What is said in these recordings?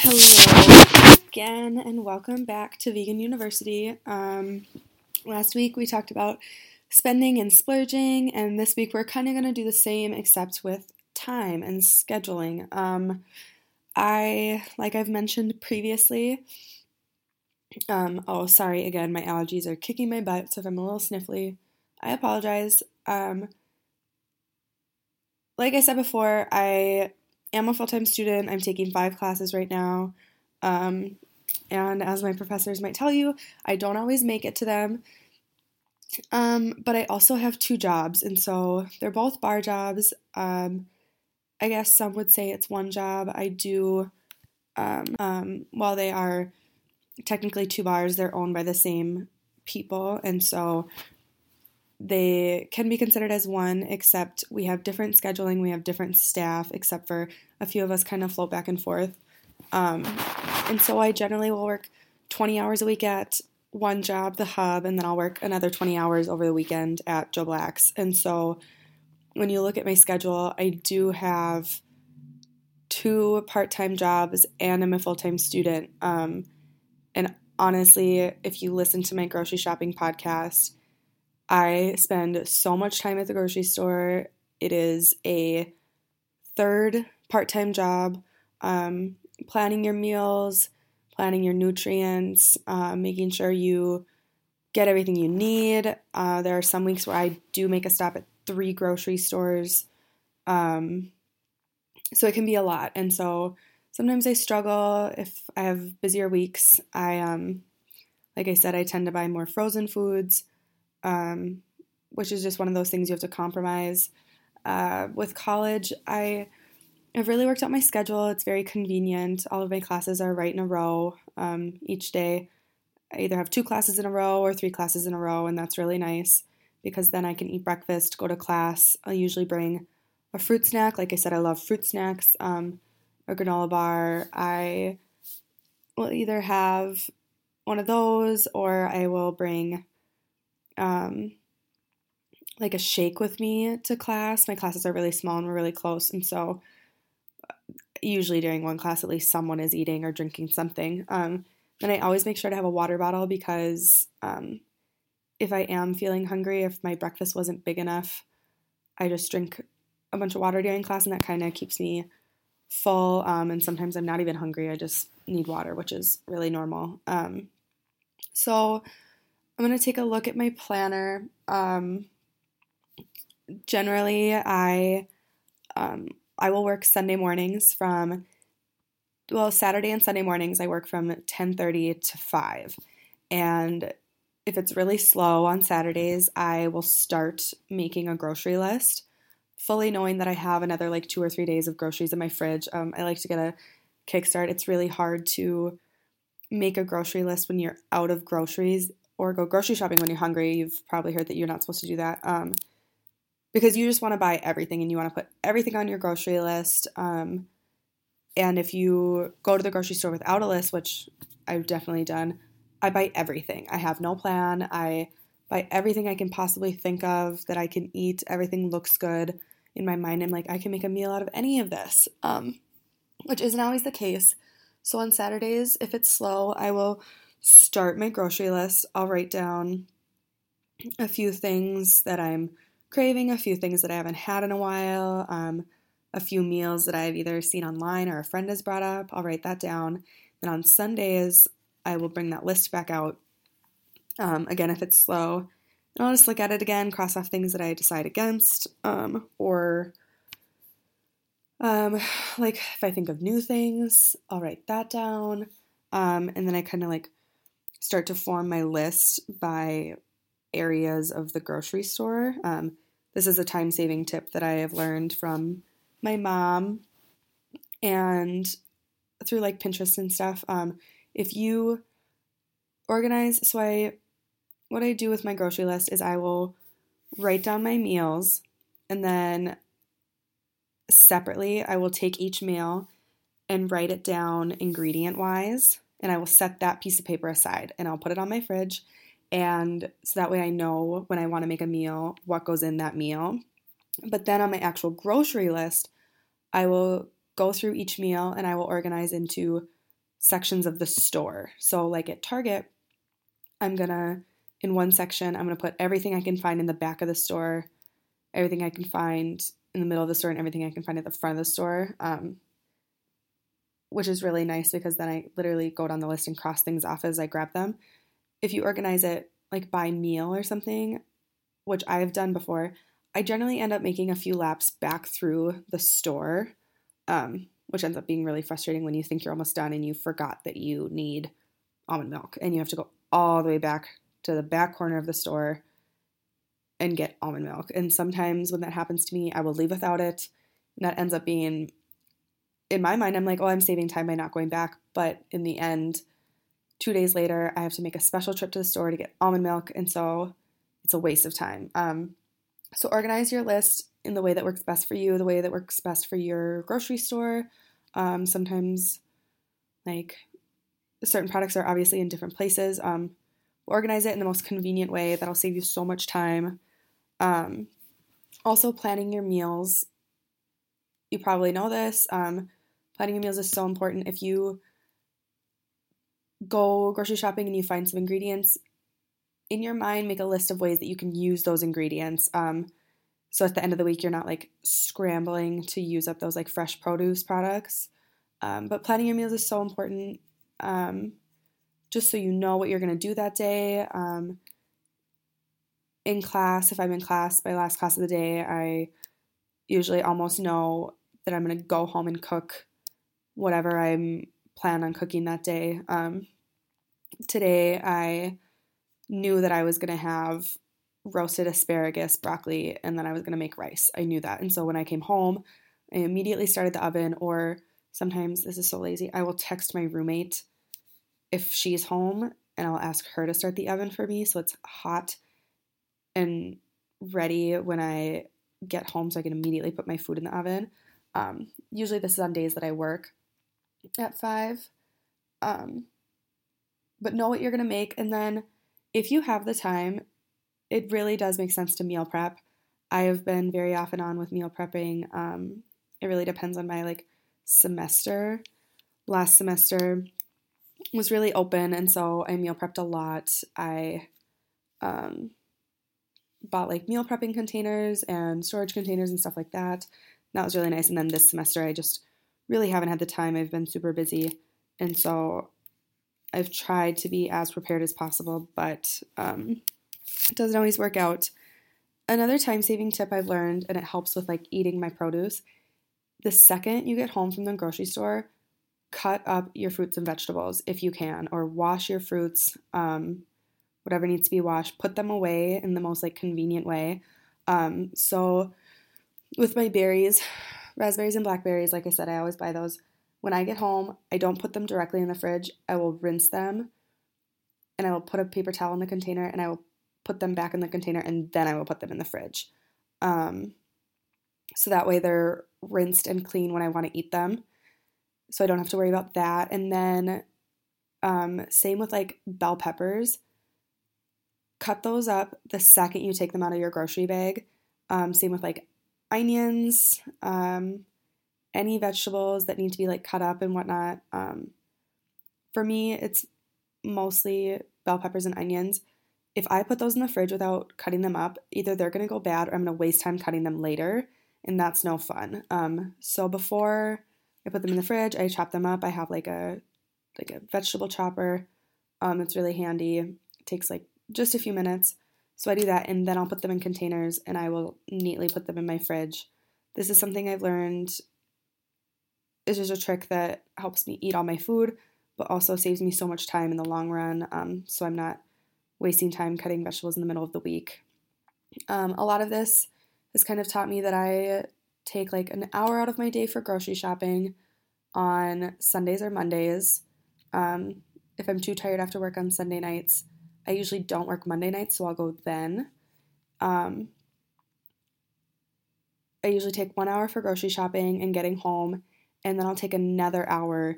Hello again, and welcome back to Vegan University. Um, last week we talked about spending and splurging, and this week we're kind of going to do the same except with time and scheduling. Um, I, like I've mentioned previously, um, oh, sorry again, my allergies are kicking my butt, so if I'm a little sniffly, I apologize. Um, like I said before, I am a full time student. I'm taking five classes right now. Um, and as my professors might tell you, I don't always make it to them. Um, but I also have two jobs, and so they're both bar jobs. Um, I guess some would say it's one job. I do, um, um, while they are technically two bars, they're owned by the same people, and so they can be considered as one, except we have different scheduling, we have different staff, except for a few of us kind of float back and forth. Um, and so I generally will work 20 hours a week at one job, the hub, and then I'll work another 20 hours over the weekend at Joe Black's. And so when you look at my schedule, I do have two part time jobs and I'm a full time student. Um, and honestly, if you listen to my grocery shopping podcast, I spend so much time at the grocery store. It is a third part time job, um, planning your meals, planning your nutrients, uh, making sure you get everything you need. Uh, there are some weeks where I do make a stop at three grocery stores. Um, so it can be a lot. And so sometimes I struggle if I have busier weeks. I, um, like I said, I tend to buy more frozen foods um, which is just one of those things you have to compromise. Uh, with college, I have really worked out my schedule. It's very convenient. All of my classes are right in a row um, each day. I either have two classes in a row or three classes in a row, and that's really nice because then I can eat breakfast, go to class. I'll usually bring a fruit snack. Like I said, I love fruit snacks, um, a granola bar. I will either have one of those or I will bring um, like a shake with me to class. My classes are really small and we're really close, and so usually during one class, at least someone is eating or drinking something. Um, and I always make sure to have a water bottle because um, if I am feeling hungry, if my breakfast wasn't big enough, I just drink a bunch of water during class, and that kind of keeps me full. Um, and sometimes I'm not even hungry; I just need water, which is really normal. Um, so I'm going to take a look at my planner. Um, generally, I um, I will work Sunday mornings from well Saturday and Sunday mornings. I work from 10:30 to 5, and if it's really slow on Saturdays, I will start making a grocery list, fully knowing that I have another like two or three days of groceries in my fridge. Um, I like to get a kickstart. It's really hard to make a grocery list when you're out of groceries or go grocery shopping when you're hungry. You've probably heard that you're not supposed to do that um, because you just want to buy everything and you want to put everything on your grocery list. Um, and if you go to the grocery store without a list, which I've definitely done, I buy everything. I have no plan. I buy everything I can possibly think of that I can eat. Everything looks good in my mind. I'm like, I can make a meal out of any of this, um, which isn't always the case. So on Saturdays, if it's slow, I will start my grocery list. I'll write down a few things that I'm craving, a few things that I haven't had in a while, um, a few meals that I've either seen online or a friend has brought up. I'll write that down. Then on Sundays, I will bring that list back out. Um, again, if it's slow, and I'll just look at it again, cross off things that I decide against, um, or um, like if I think of new things, I'll write that down. Um, and then I kind of like start to form my list by areas of the grocery store. Um, this is a time saving tip that I have learned from my mom and through like Pinterest and stuff. Um, if you organize, so I, what I do with my grocery list is I will write down my meals and then separately I will take each meal and write it down ingredient wise and I will set that piece of paper aside and I'll put it on my fridge. And so that way I know when I want to make a meal what goes in that meal. But then on my actual grocery list, I will go through each meal and I will organize into sections of the store. So, like at Target, I'm gonna, in one section, I'm gonna put everything I can find in the back of the store, everything I can find in the middle of the store, and everything I can find at the front of the store. Um, which is really nice because then I literally go down the list and cross things off as I grab them. If you organize it like by meal or something, which I have done before, I generally end up making a few laps back through the store, um, which ends up being really frustrating when you think you're almost done and you forgot that you need almond milk and you have to go all the way back to the back corner of the store and get almond milk. And sometimes when that happens to me, I will leave without it. And that ends up being in my mind, I'm like, oh, I'm saving time by not going back. But in the end, two days later, I have to make a special trip to the store to get almond milk. And so it's a waste of time. Um, so organize your list in the way that works best for you, the way that works best for your grocery store. Um, sometimes, like, certain products are obviously in different places. Um, organize it in the most convenient way that'll save you so much time. Um, also, planning your meals. You probably know this. Planning your meals is so important. If you go grocery shopping and you find some ingredients, in your mind, make a list of ways that you can use those ingredients. Um, so at the end of the week, you're not like scrambling to use up those like fresh produce products. Um, but planning your meals is so important. Um, just so you know what you're going to do that day. Um, in class, if I'm in class, my last class of the day, I usually almost know that I'm going to go home and cook whatever I'm plan on cooking that day. Um, today, I knew that I was going to have roasted asparagus, broccoli, and then I was going to make rice. I knew that. And so when I came home, I immediately started the oven, or sometimes this is so lazy, I will text my roommate if she's home and I'll ask her to start the oven for me so it's hot and ready when I get home so I can immediately put my food in the oven. Um, usually, this is on days that I work at five. Um, but know what you're going to make. And then, if you have the time, it really does make sense to meal prep. I have been very off and on with meal prepping. Um, it really depends on my like semester. Last semester, was really open, and so I meal prepped a lot. I um, bought like meal prepping containers and storage containers and stuff like that. That was really nice. And then this semester, I just really haven't had the time. I've been super busy, and so I've tried to be as prepared as possible, but um, it doesn't always work out. Another time saving tip I've learned, and it helps with like eating my produce. The second you get home from the grocery store, cut up your fruits and vegetables if you can, or wash your fruits, um, whatever needs to be washed. Put them away in the most like convenient way. Um, so with my berries, raspberries and blackberries, like I said, I always buy those. When I get home, I don't put them directly in the fridge. I will rinse them and I will put a paper towel in the container and I will put them back in the container and then I will put them in the fridge. Um, so that way they're rinsed and clean when I want to eat them so I don't have to worry about that. And then um, same with like bell peppers. Cut those up the second you take them out of your grocery bag. Um, same with like onions, um, any vegetables that need to be like cut up and whatnot. Um, for me, it's mostly bell peppers and onions. If I put those in the fridge without cutting them up, either they're gonna go bad or I'm gonna waste time cutting them later, and that's no fun. Um, so before I put them in the fridge. I chop them up. I have like a like a vegetable chopper. Um, it's really handy. It takes like just a few minutes. So I do that, and then I'll put them in containers, and I will neatly put them in my fridge. This is something I've learned. It's just a trick that helps me eat all my food, but also saves me so much time in the long run. Um, so I'm not wasting time cutting vegetables in the middle of the week. Um, a lot of this has kind of taught me that I take like an hour out of my day for grocery shopping on Sundays or Mondays. Um, if I'm too tired after work on Sunday nights, I usually don't work Monday nights, so I'll go then. Um, I usually take one hour for grocery shopping and getting home, and then I'll take another hour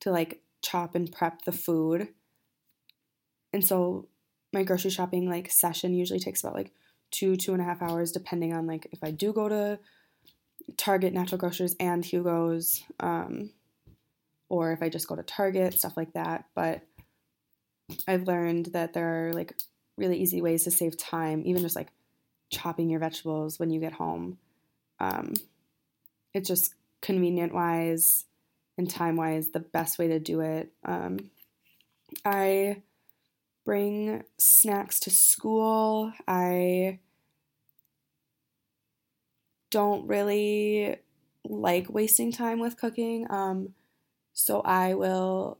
to like chop and prep the food. And so my grocery shopping like session usually takes about like two, two and a half hours, depending on like if I do go to Target, Natural Grocers, and Hugo's, um, or if I just go to Target, stuff like that. But I've learned that there are like really easy ways to save time, even just like chopping your vegetables when you get home. Um, it's just convenient wise and time wise the best way to do it. Um, I bring snacks to school. I don't really like wasting time with cooking. Um, so I will,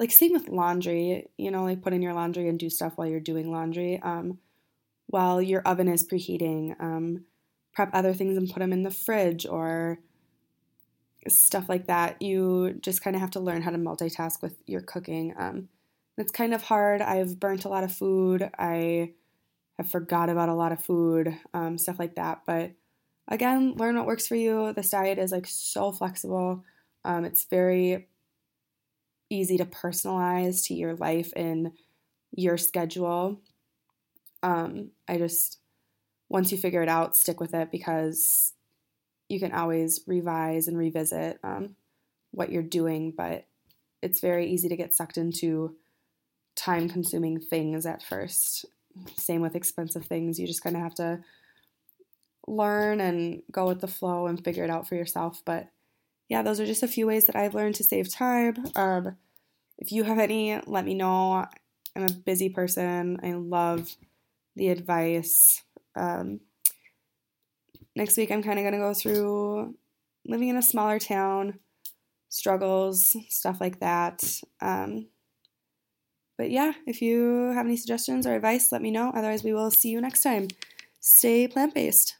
like, same with laundry, you know, like put in your laundry and do stuff while you're doing laundry. Um, while your oven is preheating, um, prep other things and put them in the fridge or stuff like that. You just kind of have to learn how to multitask with your cooking. Um, it's kind of hard. I've burnt a lot of food. I have forgot about a lot of food, um, stuff like that. But again, learn what works for you. This diet is like so flexible. Um, it's very easy to personalize to your life and your schedule. Um, I just, once you figure it out, stick with it because you can always revise and revisit um, what you're doing, but it's very easy to get sucked into time consuming things at first. Same with expensive things. You just kind of have to learn and go with the flow and figure it out for yourself. But yeah, those are just a few ways that I've learned to save time. Um, if you have any, let me know. I'm a busy person. I love the advice. Um, next week, I'm kind of going to go through living in a smaller town, struggles, stuff like that. Um, but yeah, if you have any suggestions or advice, let me know. Otherwise, we will see you next time. Stay plant based.